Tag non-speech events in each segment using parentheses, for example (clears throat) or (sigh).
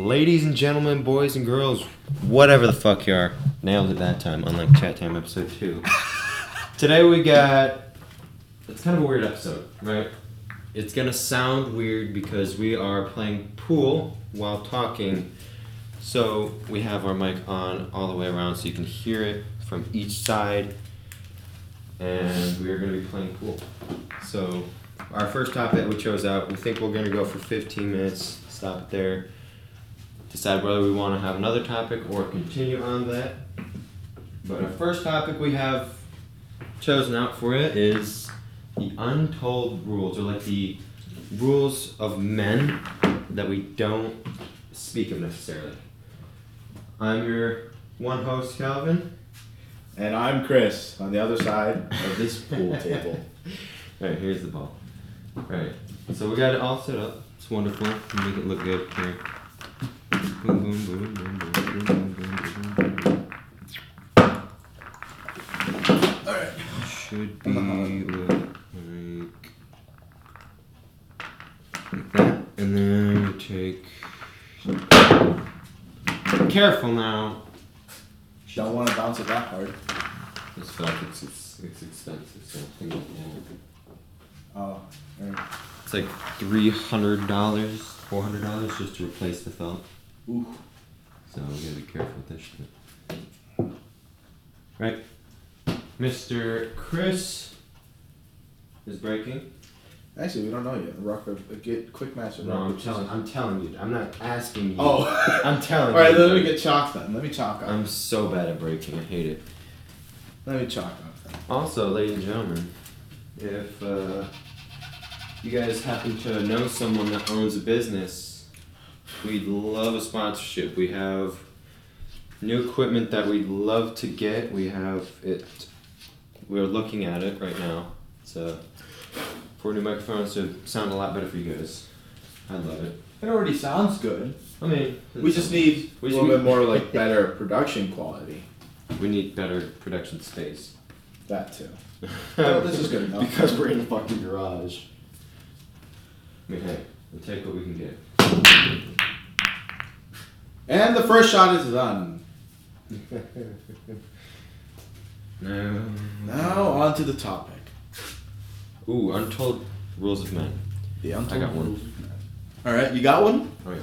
Ladies and gentlemen, boys and girls, whatever the fuck you are, nailed it that time, unlike Chat Time episode 2. (laughs) Today we got. It's kind of a weird episode, right? It's gonna sound weird because we are playing pool while talking. So we have our mic on all the way around so you can hear it from each side. And we are gonna be playing pool. So our first topic we chose out, we think we're gonna go for 15 minutes, stop it there decide whether we want to have another topic or continue on that. But our first topic we have chosen out for you is the untold rules, or like the rules of men that we don't speak of necessarily. I'm your one host, Calvin. And I'm Chris on the other side of this pool table. (laughs) Alright, here's the ball. Alright, so we got it all set up. It's wonderful. Make it look good here. Alright. Should be like, like that, and then you take. Careful now. Don't want to bounce it that hard. This felt it's, it's, it's expensive, so I think Oh, alright. it's like three hundred dollars, four hundred dollars just to replace the felt. Ooh. So we gotta be careful with this shit. Right. Mr. Chris is breaking. Actually, we don't know yet. Rock a, a get quick match with No, rock, I'm telling. I'm telling you. I'm not asking you. Oh. I'm telling (laughs) you. Alright, you. let me get chalk then. Let me chalk up. I'm so bad at breaking. I hate it. Let me chalk up then. Also, ladies and gentlemen, if uh, you guys happen to know someone that owns a business, we'd love a sponsorship. We have new equipment that we'd love to get. We have it. We're looking at it right now. It's uh, for new microphones to sound a lot better for you guys. I love it. It already sounds good. I mean, We just need We a little need- bit more like (laughs) better production quality. we need better production space. That too. (laughs) Well, this is good enough. because we're in a fucking garage. I mean, hey, we'll take what we can get. And the first shot is done. no. (laughs) Now on to the topic. Ooh, untold rules of men. The I got one. All right, you got one. Oh yeah.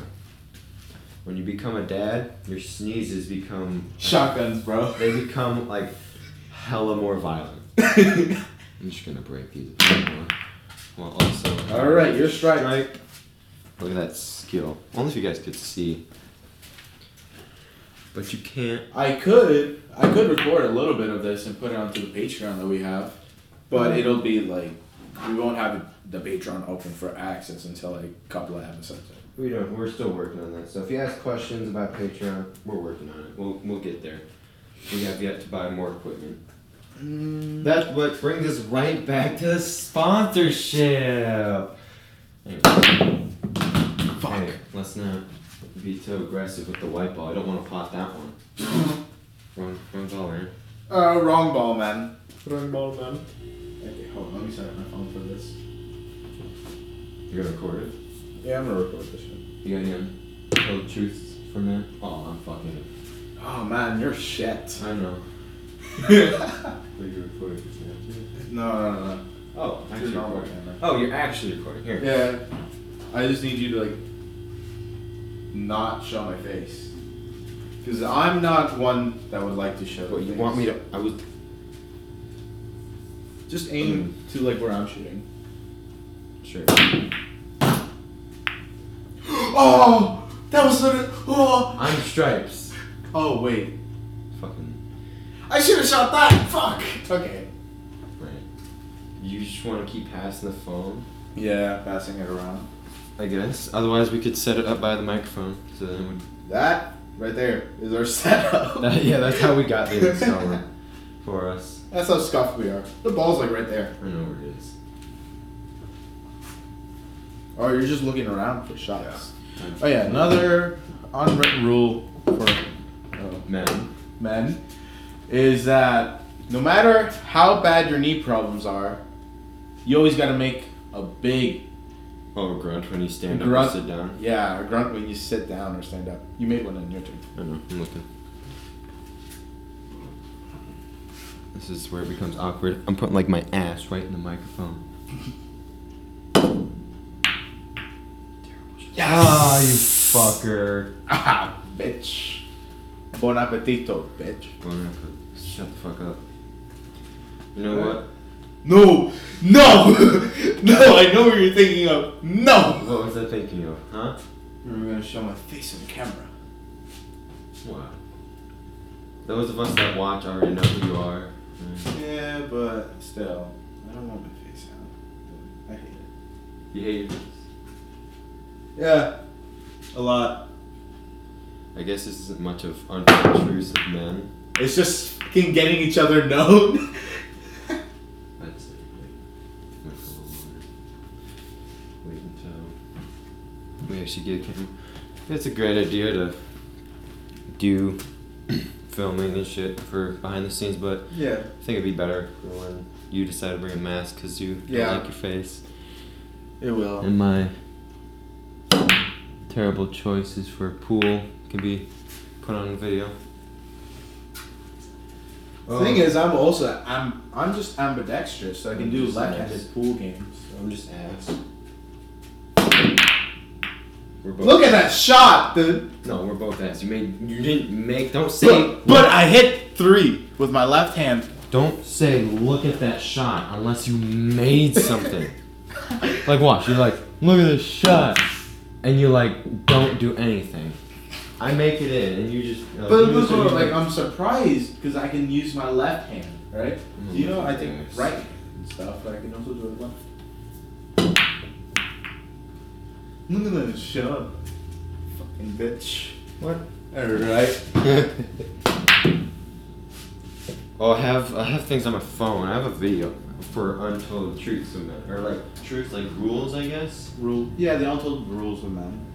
When you become a dad, your sneezes become Shotguns, bro. they become like hella more violent. (laughs) I'm just gonna break these a bit more. Well, also. All right, you're strike. Strike. Look at that skill. Only if you guys could see. But you can't. I could, I could record a little bit of this and put it onto the Patreon that we have, but mm-hmm. it'll be like we won't have the Patreon open for access until like a couple of episodes. We don't. We're still working on that. So if you ask questions about Patreon, we're working on it. We'll we'll get there. We have yet to buy more equipment. Mm. That's what brings us right back to the sponsorship. Anyway, Fuck. hey, let's not be too aggressive with the white ball. I don't want to pot that one. (coughs) wrong, wrong ball, man. Uh, wrong ball, man. Wrong ball, man. Okay, hold on. Let me set up my phone for this. You're gonna record it. Yeah, I'm gonna record this shit. You got any untold truths from that? Oh, I'm fucking. Oh man, you're shit. I know. no, Are you recording for Snapchat? no, no, no. Oh, Just actually normal recording. camera. Oh, you're actually recording. Here. Yeah, I just need you to like not show my face, because I'm not one that would like to show. What you face. want me to? I was. Just aim mm. to like where I'm shooting. Sure. (gasps) Oh, that was literally. Oh, I'm stripes. oh wait, Fucking. I should have shot that. Fuck. Okay. Right. You just want to keep passing the phone. Yeah, passing it around. I guess. Otherwise, we could set it up by the microphone. So then we. That right there is our (laughs) setup. That, yeah, that's how we got the (laughs) installer for us. That's how scuffed we are. The ball's like right there. I know where it is. Oh, you're just looking around for shots. Oh yeah, another unwritten rule for uh, Men. men is that no matter how bad your knee problems are, you always got to make a big Oh, grunt when you stand Grunt. up or sit down. Yeah, a grunt when you sit down or stand up. You made one in your turn. I know. I'm looking. This is where it becomes awkward. I'm putting like my ass right in the microphone. Ah, you fucker. Ah, bitch. Bon appetito, bitch. Well, Shut the fuck up. You know what? No, no, (laughs) no! I know what you're thinking of. No. What was I thinking of? Huh? We're gonna show my face on camera. What? Those of us that watch already know who you are. Mm. Yeah, but still, I don't want my face out. I hate it. You hate it. Yeah, a lot. I guess this isn't much of untold truths of men. It's just fucking getting each other known. (laughs) I'd say wait, wait for a little longer. Wait until we actually get him. It's a great idea to do (clears throat) filming and shit for behind the scenes, but yeah. I think it'd be better when you decide to bring a mask because you Yeah. don't like your face. It will. And my terrible choices for pool can be put on video. The thing is, I'm also I'm I'm just ambidextrous, so I can I'm do just left-handed ass. pool games. So I'm just ass. We're both Look at that shot, dude. No, we're both ass. You made. You didn't make. Don't say. But, but I hit three with my left hand. Don't say. Look at that shot unless you made something. (laughs) like watch. You're like, look at this shot, and you like don't do anything. I make it in, and you just. Uh, But look, look, like I'm surprised because I can use my left hand, right? Mm, you know, I think right and stuff, but I can also do it left. Look at that shot, fucking bitch. What? All right. (laughs) oh, I have I have things on my phone. I have a video for untold truths of men, or like truths like rules, I guess. Rule. Yeah, the untold rules of man.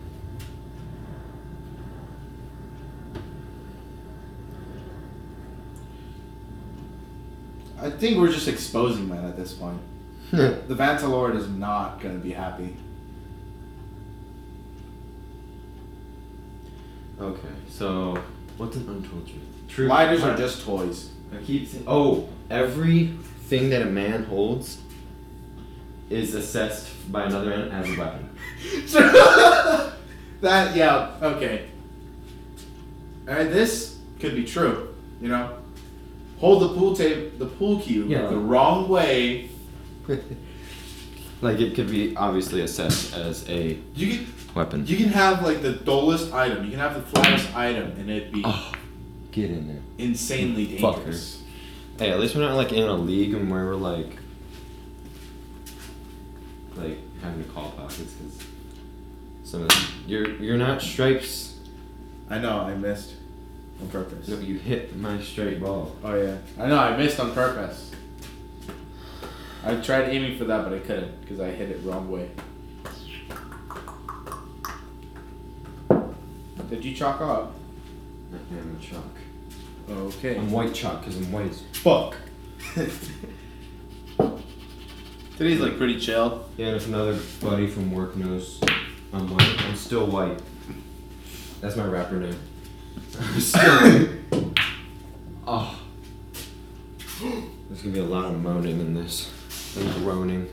I think we're just exposing man at this point. (laughs) The Vantalord is not gonna be happy. Okay, so what's an untold truth? Truth. Lighters are just toys. I keep saying, oh, everything that a man holds is assessed by another man as a weapon. (laughs) that yeah okay. Alright, this could be true. You know, hold the pool tape, the pool cue Yeah. the wrong way. (laughs) like it could be obviously assessed as a You can weapon. you can have like the dullest item. You can have the flattest item, and it'd be oh, get in there. insanely You dangerous. Hey, at least we're not like in a league and where we're like, like having to call pockets because some of the, you're you're not stripes. I know I missed on purpose. No, you hit my straight ball. Oh yeah, I know I missed on purpose. I tried aiming for that, but I couldn't because I hit it wrong way. Did you chalk up? I'm a chalk. Okay. I'm white chalk because I'm white as fuck. (laughs) Today's like pretty chill. Yeah, and if another buddy from work knows I'm white, I'm still white. That's my rapper name. I'm still white. Oh. (laughs) There's gonna be a lot of moaning in this. And groaning.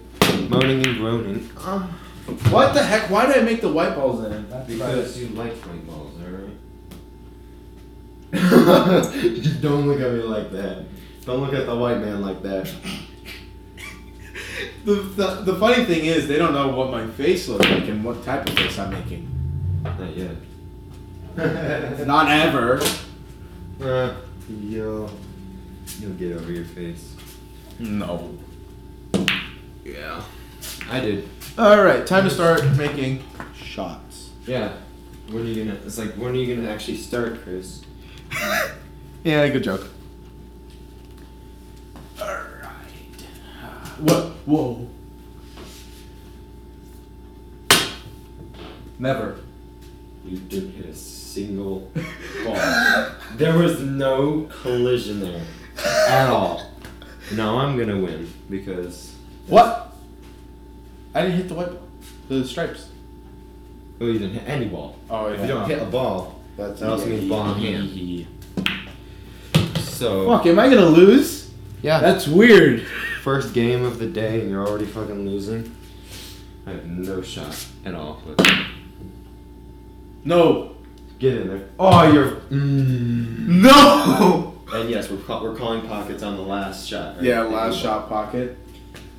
Moaning and groaning. Oh. What the heck? Why did I make the white balls in it? That's Because you like white balls, alright? (laughs) Don't look at me like that. Don't look at the white man like that. (laughs) the, the the funny thing is they don't know what my face looks like and what type of face I'm making. Not yet. (laughs) Not ever. Uh, you'll, you'll get over your face. No. Yeah. I did. All right, time to start making shots. Yeah. When are you gonna? It's like when are you gonna actually start, Chris? (laughs) Yeah, good joke. All right. What? Whoa. Never. You didn't hit a single (laughs) ball. there was no collision there at all. No, I'm gonna win because What? I didn't hit the white ball. The stripes. Oh, you didn't hit any ball. Oh If you don't hit a ball, That's that also means ball in hand. So Fuck, am I gonna lose? yeah, That's weird. first game of the day and you're already fucking losing. I have no shot at all. But No. get in there. Oh, you're. Mm. No. And yes, we're ca- we're calling pockets on the last shot. Right? Yeah, last shot pocket.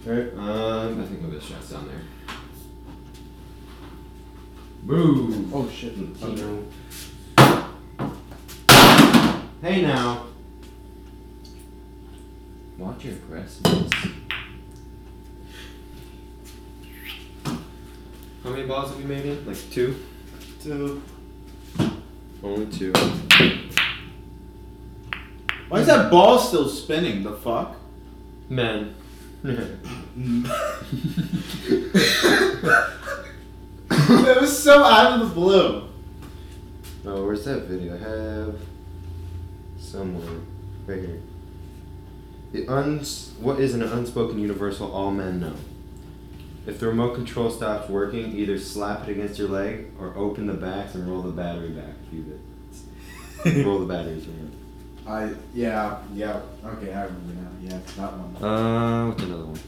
Right. Um, I think maybe the shot's down there. Boom! Oh shit. Tino. Hey now. Watch your aggressiveness. How many balls have you made in? Like two? Two. Only two. Why is that ball still spinning? The fuck? Men. (laughs) that was so out of the blue. oh, where's that video? I have somewhere. Right here. The uns what is an unspoken universal all men know? If the remote control stops working, either slap it against your leg or open the backs and roll the battery back a few bits. roll the batteries around. I yeah yeah okay I remember now yeah that one. Uh, what's another one?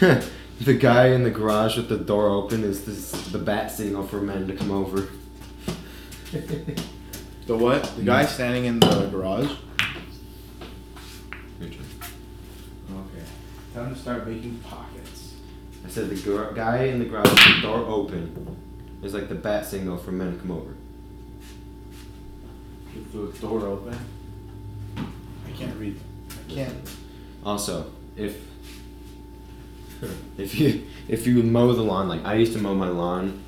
(laughs) the guy in the garage with the door open is this, the bat signal for men to come over. (laughs) The what? The guy standing in the garage. Your turn. Okay. Time to start making pockets. I said the gar- guy in the garage with the door open is like the bat signal for men to come over. With the door open. I can't read. I can't. Also, if if you if you mow the lawn, like I used to mow my lawn,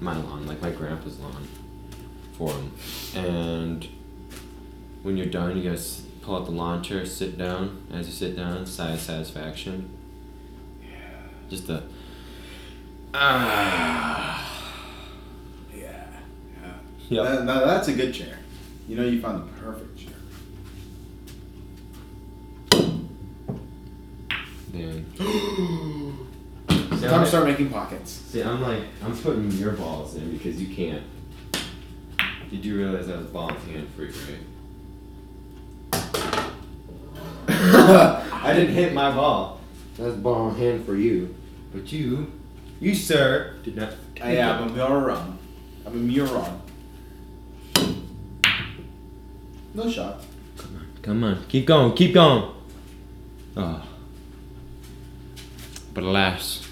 my lawn, like my grandpa's lawn, for him, and when you're done, you guys pull out the lawn chair, sit down. As you sit down, sigh of satisfaction. Yeah. Just a ah. Yeah. Yeah. Yep. That, that- that's a good chair. You know you found the perfect chair. Damn. (gasps) Time to start making pockets. See, I'm like, I'm putting your balls in because you can't. Did you realize I was ball hand free, right? I didn't hit my ball. That's ball hand for you. But you, you sir, did not. I am a moron. I'm a moron. No shot. Come on, come on, keep going, keep going. Oh. But alas,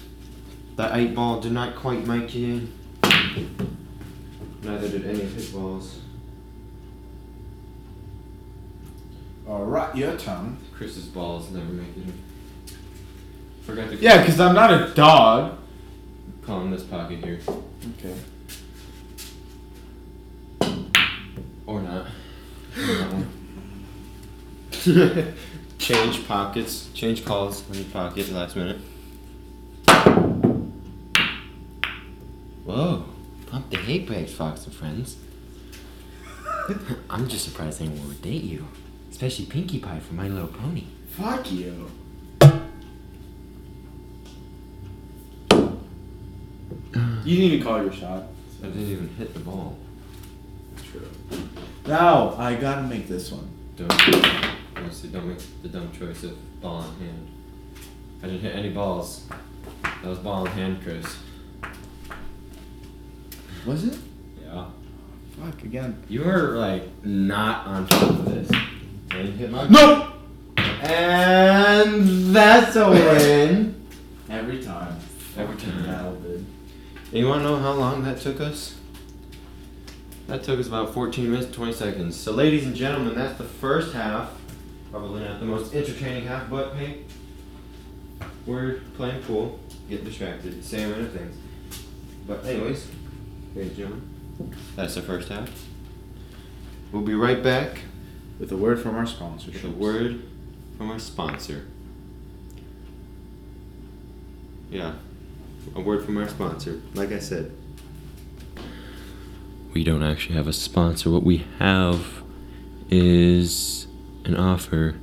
that eight ball did not quite make it in. Neither did any of his balls. Alright, your turn. Chris's balls never make it in. Forgot to Yeah, because I'm not a dog. call in this pocket here. Okay. Or not. (laughs) change pockets, change calls in your pocket the last minute. Whoa, pump the hate brakes, Fox and friends. (laughs) I'm just surprised anyone would date you. Especially Pinkie Pie from My Little Pony. Fuck you. You didn't even call your shot. I didn't even hit the ball. True. Now I gotta make this one. Don't, honestly, don't make the dumb choice of ball in hand. I didn't hit any balls. That was ball in hand, Chris. Was it? Yeah. Fuck again. You were like not on top of this. I didn't hit my No. And that's a win. (laughs) Every time. Every time. Nailed it. And you want to know how long that took us? That took us about 14 minutes, 20 seconds. So, ladies and gentlemen, that's the first half. Probably not the most entertaining half, but hey, we're playing pool, getting distracted, saying random things. But, anyways, ladies and gentlemen, that's the first half. We'll be right back With a word from our sponsor. with a word from our sponsor. Yeah, a word from our sponsor. Like I said, we don't actually have a sponsor. What we have is an offer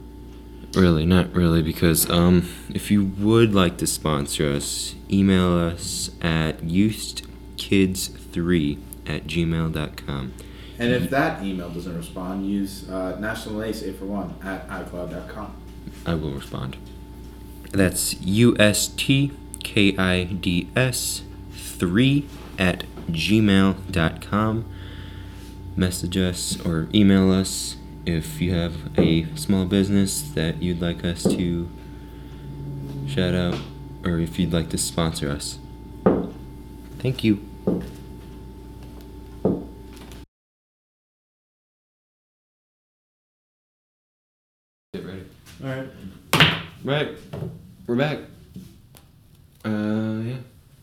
really, not really, because um, if you would like to sponsor us, email us at usedkids3 at gmail.com. And if that email doesn't respond, use uh, National Ace A for One at iCloud.com. I will respond. That's U S T K I D S 3 at gmail.com. Message us or email us if you have a small business that you'd like us to shout out or if you'd like to sponsor us. Thank you. Get ready. All right. Right, we're back. Uh, yeah.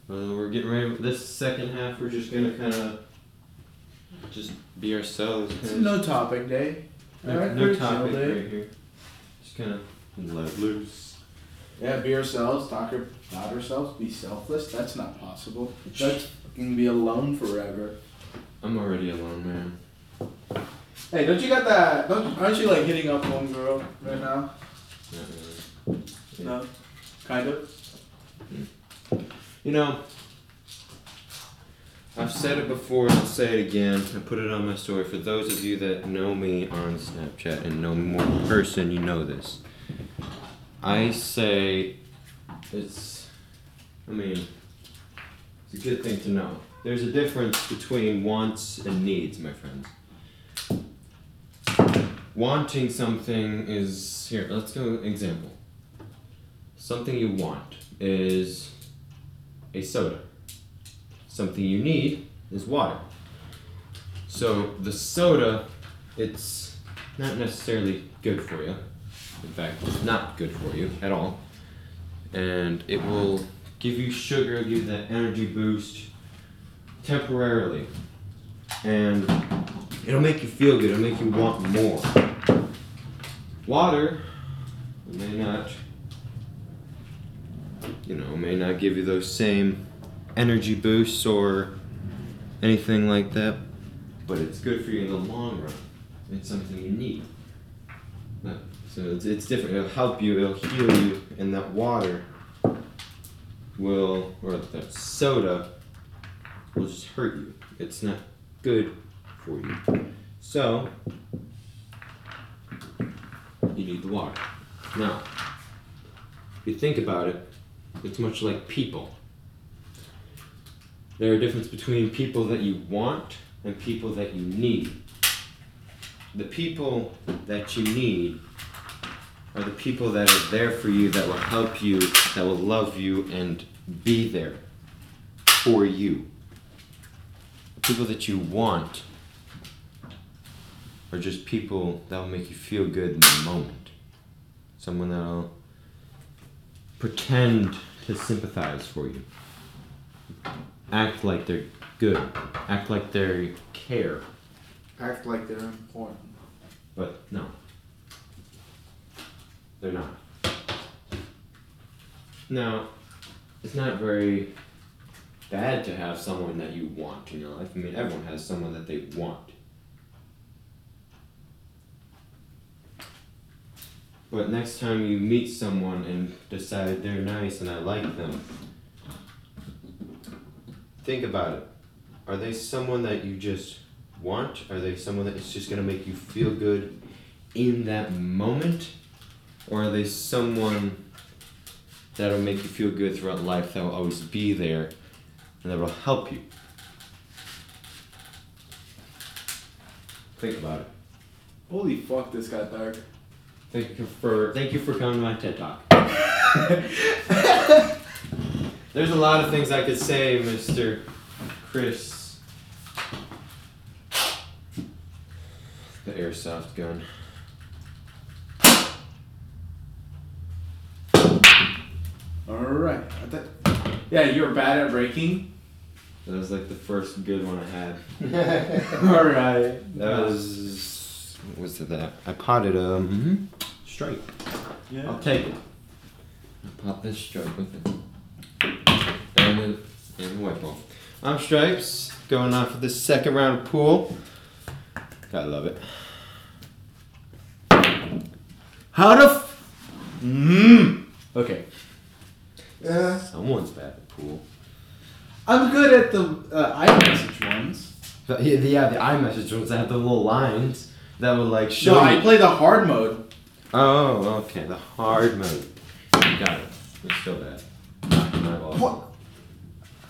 Uh, we're getting ready. This second half, we're just gonna kind of just be ourselves. It's no topic day. No, Alright, no pretty chill topic right here. Just kind of let loose. Yeah, be ourselves, talk about ourselves, be selfless. That's not possible. That's fucking be alone forever. I'm already alone, man. Hey, don't you got that? Don't, aren't you like hitting up one girl right now? Not really. Yeah. No, kind of. Hmm. You know, I've said it before and I'll say it again. I put it on my story. For those of you that know me on Snapchat and know me more in person, you know this. I say it's, I mean, it's a good thing to know. There's a difference between wants and needs, my friends. Wanting something is, here, let's go example. Something you want is a soda. Something you need is water. So the soda, it's not necessarily good for you. In fact, it's not good for you at all. And it will give you sugar, give you that energy boost temporarily. And it'll make you feel good, it'll make you want more. Water may not you know, may not give you those same energy boosts or anything like that, but it's good for you in the long run. It's something you need. So it's, it's different. It'll help you, it'll heal you, and that water will, or that soda will just hurt you. It's not good for you. So, you need the water. Now, if you think about it, it's much like people. There are a difference between people that you want and people that you need. The people that you need are the people that are there for you, that will help you, that will love you, and be there for you. The people that you want are just people that will make you feel good in the moment. Someone that'll pretend to sympathize for you. Act like they're good. Act like they care. Act like they're important. But no. They're not. Now, it's not very bad to have someone that you want in your life. I mean, everyone has someone that they want. But next time you meet someone and decide they're nice and I like them, think about it. Are they someone that you just want? Are they someone that is just going to make you feel good in that moment? Or are they someone that'll make you feel good throughout life, that will always be there, and that will help you? Think about it. Holy fuck, this got dark. Thank you for thank you for coming to my TED Talk. (laughs) There's a lot of things I could say, Mr. Chris. The airsoft gun. Alright. I thought- Yeah, you were bad at breaking. That was like the first good one I had. (laughs) Alright. That was what's it that? I potted um strike. Yeah. I'll take it. I'll pop this stripe with it. And then white ball. I'm Stripes, going on for the second round of pool. Gotta love it. How the f- Okay. Yeah. Someone's bad at pool. I'm good at the uh, iMessage ones. But yeah, the, yeah, the iMessage ones that have the little lines that would like show No, I play the hard mode. Oh, okay, the hard mode. Got it. It's still bad. What?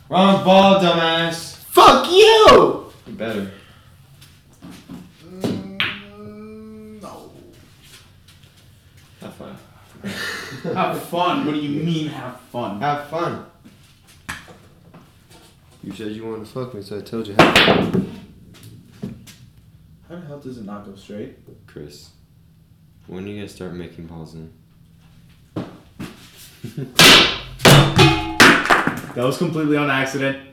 Wrong ball, dumbass. Fuck you! You better. Mm, no. Have fun. (laughs) Have fun. What do you mean have fun? Have fun. You said you wanted to fuck me, so I told you have fun. How the hell does it not go straight? Chris, when are you gonna start making balls in? (laughs) That was completely on accident.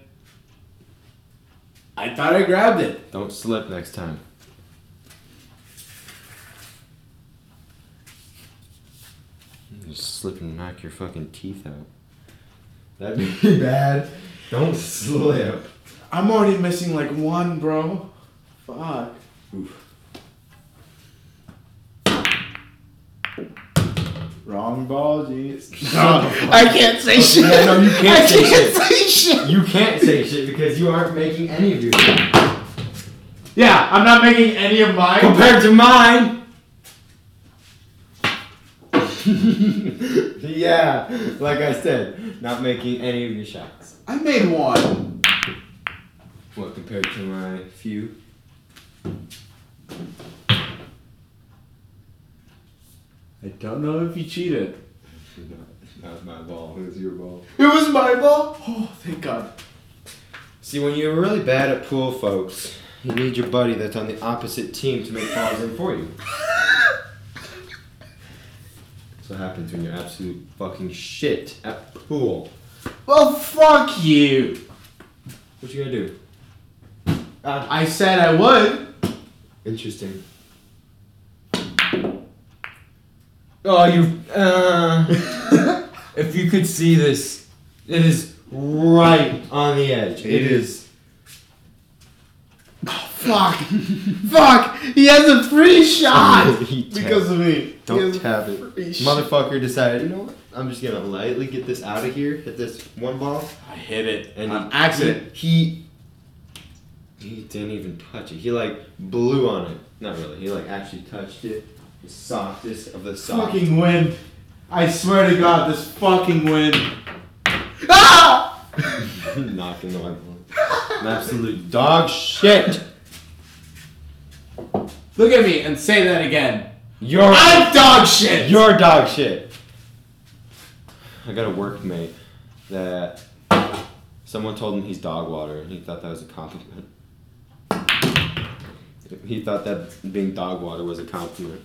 I thought I grabbed it. Don't slip next time. You slip and knock your fucking teeth out. That'd be (laughs) bad. Don't slip. I'm already missing like one, bro. Fuck. Wrong ball, jeez. (laughs) I can't say oh, shit. Yeah, no, you can't I say can't shit. say shit. You can't say shit because you aren't making any of your Yeah, I'm not making any of mine. compared to mine. (laughs) yeah, like I said, not making any of your shots. I made one. What compared to my few? I don't know if you cheated. That was my ball. It was your ball. It was my ball. Oh, thank God. See, when you're really bad at pool, folks, you need your buddy that's on the opposite team to make balls in for you. That's what happens when you're absolute fucking shit at pool. Well, fuck you. What you gonna do? Uh, I said I would. Interesting. Oh, you. Uh, (laughs) if you could see this, it is right on the edge. It is. Fuck. (laughs) Fuck. He has a free shot (laughs) because of me. Don't has a tap it. free shot. Motherfucker decided, you know what? I'm just gonna lightly get this out of here, hit this one ball, I hit it. and on he- accident. He, he didn't even touch it. He like blew on it. Not really. He like actually touched it. The softest of the soft. Fucking wind. I swear to God, this fucking wind. (laughs) Ah! knocking the white ball. An absolute dog shit. Look at me and say that again. You're I'm dog shit. you're dog shit. I got a workmate that someone told him he's dog water, and he thought that was a compliment. He thought that being dog water was a compliment.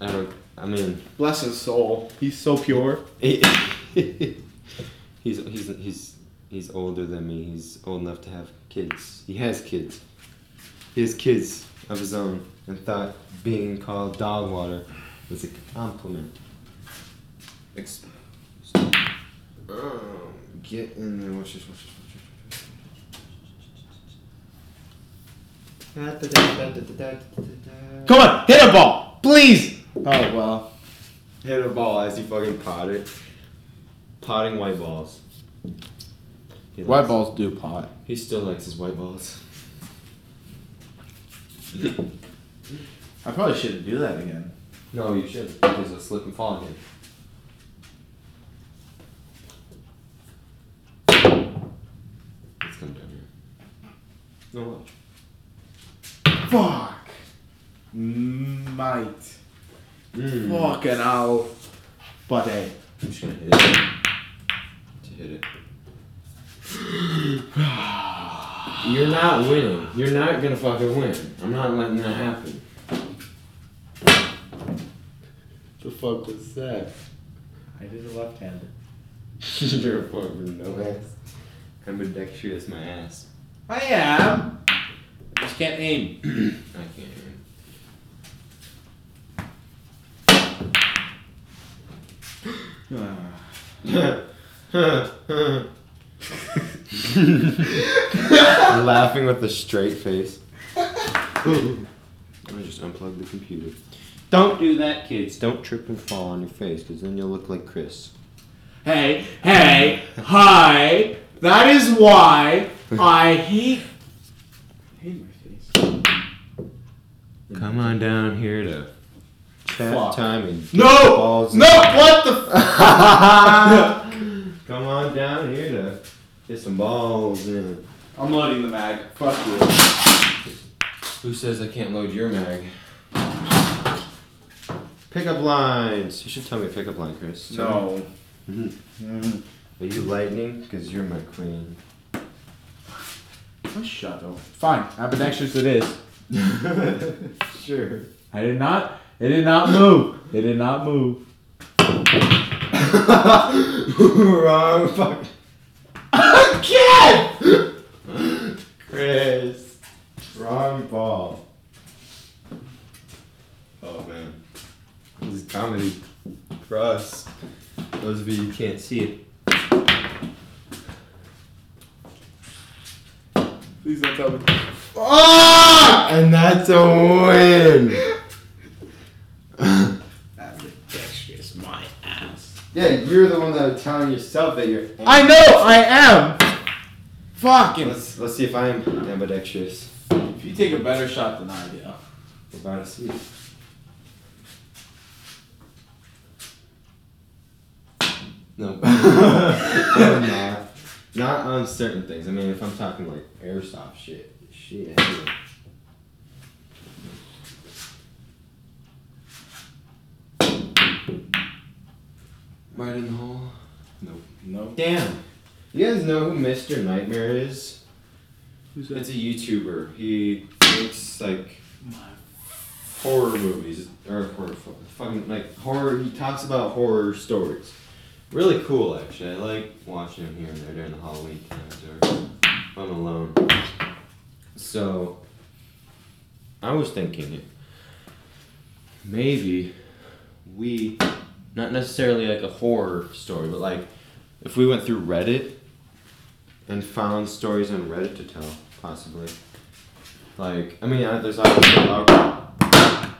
I don't. I mean, Bless his soul. He's so pure. (laughs) he's he's he's he's older than me. He's old enough to have kids. He has kids. He has kids of his own, and thought being called dog water was a compliment. Ex- oh, get in there. Watch this. Watch this. Watch this. Come on, hit a ball, please. Oh well. Hit a ball as you fucking pot it. Potting white balls. He White likes- balls do pot. He still likes his white balls. I probably shouldn't do that again. No, you should because it'll slip and fall again. Let's come down here. No watch. Fuck. Might. Mm. Fucking hell. But hey. I'm just gonna hit it. To hit it. (sighs) You're not winning. You're not gonna fucking win. I'm not letting that happen. The fuck was that? I did a left-handed. (laughs) You're a fucking no ass. I'm Ambidextrous my ass. I am. I just can't aim. (clears throat) I can't hear him. (laughs) Laughing with a straight face. Let me just unplug the computer. Don't do that, kids. Don't trip and fall on your face, because then you'll look like Chris. hey, hey, hi. That is why I hate hate my face. Come on down here to chat Fuck. time and No, balls. no, what the? (laughs) F- Come on down here to get some balls in. I'm loading the mag. Fuck you. Who says I can't load your mag? Pickup lines. You should tell me a pickup line, Chris. Tell No. me. Mm. Are you lightning? Because you're my queen. Oh, shut up. Fine, ambidextrous it is. (laughs) sure. I did not. It did not move. It did not move. Wrong fuck. Again! Chris. Wrong ball. Oh man. This is comedy for us. Those of you who can't see it. Please don't tell me. Ah! And that's a win! Ambidextrous, my ass. Yeah, you're the one that was telling yourself that you're. I know, I am! Fucking. Let's, let's see if I'm ambidextrous. If you take a better shot than I do. We're about to see. No. (laughs) Or not. Not on certain things. I mean, if I'm talking like airsoft shit, shit. heavy. Right in the hole. Nope. No. Damn. You guys know who Mr. Nightmare is? Who's that? It's a YouTuber. He makes like horror movies or horror fucking like horror. He talks about horror stories. Really cool, actually. I like watching him here and there during the Halloween times or if I'm alone. So I was thinking maybe we not necessarily like a horror story, but like if we went through Reddit and found stories on Reddit to tell, possibly. Like, I mean, uh, there's obviously a lot-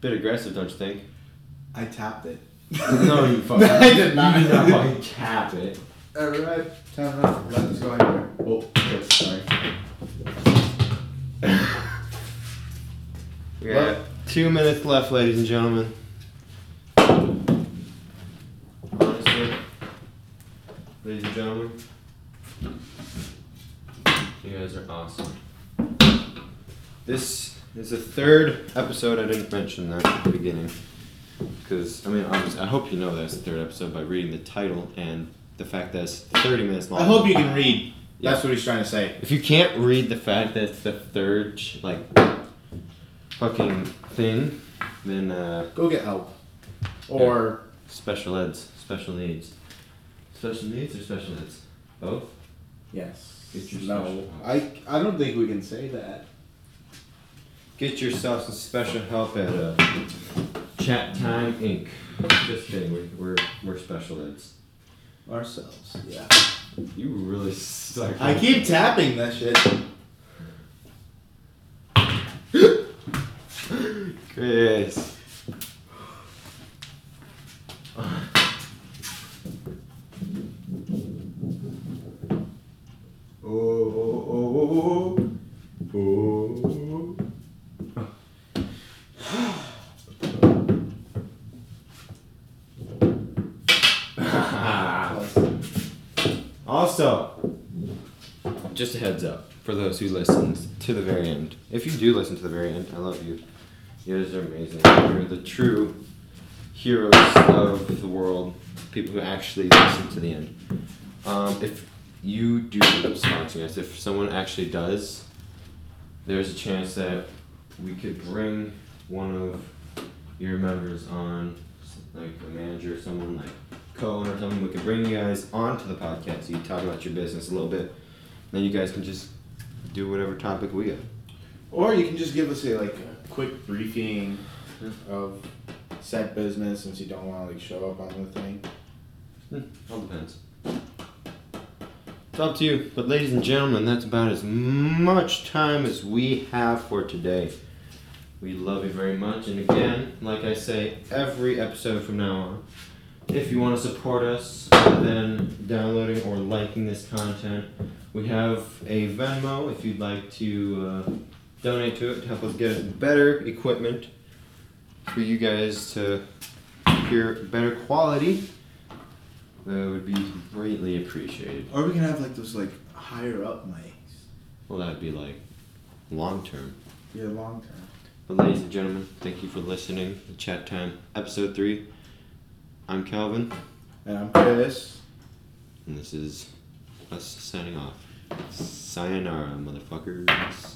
bit aggressive, don't you think? I tapped it. No, you (laughs) fucking. I did not. You did not fucking tap it. Alright, time out. Let this go anywhere. Oh, yes, sorry. (laughs) We got two minutes left, ladies and gentlemen. Ladies and gentlemen, you guys are awesome. This is the third episode. I didn't mention that at the beginning. Because, I mean, obviously, I hope you know that it's the third episode by reading the title and the fact that it's 30 minutes long. I hope you can read. Yeah. That's what he's trying to say. If you can't read the fact that it's the third, like, fucking thing, then, uh, Go get help. Or special eds, special needs. Special needs or special eds? Both? yes. Get your no. special I I don't think we can say that. Get yourself some special help at, uh, Chat Time Inc. Just kidding, we're, we're, we're special eds. Ourselves. Yeah. You really suck. I keep tapping that shit. Chris. Oh, oh, oh, oh, oh. Also, just a heads up for those who listen to the very end. If you do listen to the very end, I love you. You guys are amazing. You're the true heroes of the world. People who actually listen to the end. Um, if you do end up sponsoring us, if someone actually does, there's a chance that we could bring one of your members on, like a manager, or someone like co-owner or something. We could bring you guys onto the podcast. So you talk about your business a little bit. Then you guys can just do whatever topic we got. Or you can just give us a like a quick briefing of said business since you don't want to like show up on the thing. Hmm, all depends. It's up to you. But ladies and gentlemen, that's about as much time as we have for today. We love you very much. And again, like I say, every episode from now on, if you want to support us other than downloading or liking this content, we have a Venmo if you'd like to uh, donate to it to help us get better equipment for you guys to hear better quality. That would be greatly appreciated. Or we can have like those like higher up mics. Well, that would be like long term. Yeah, long term. But ladies and gentlemen, thank you for listening to Chat Time, episode three. I'm Calvin, And I'm Chris. and this is us signing off. Sayonara, motherfuckers.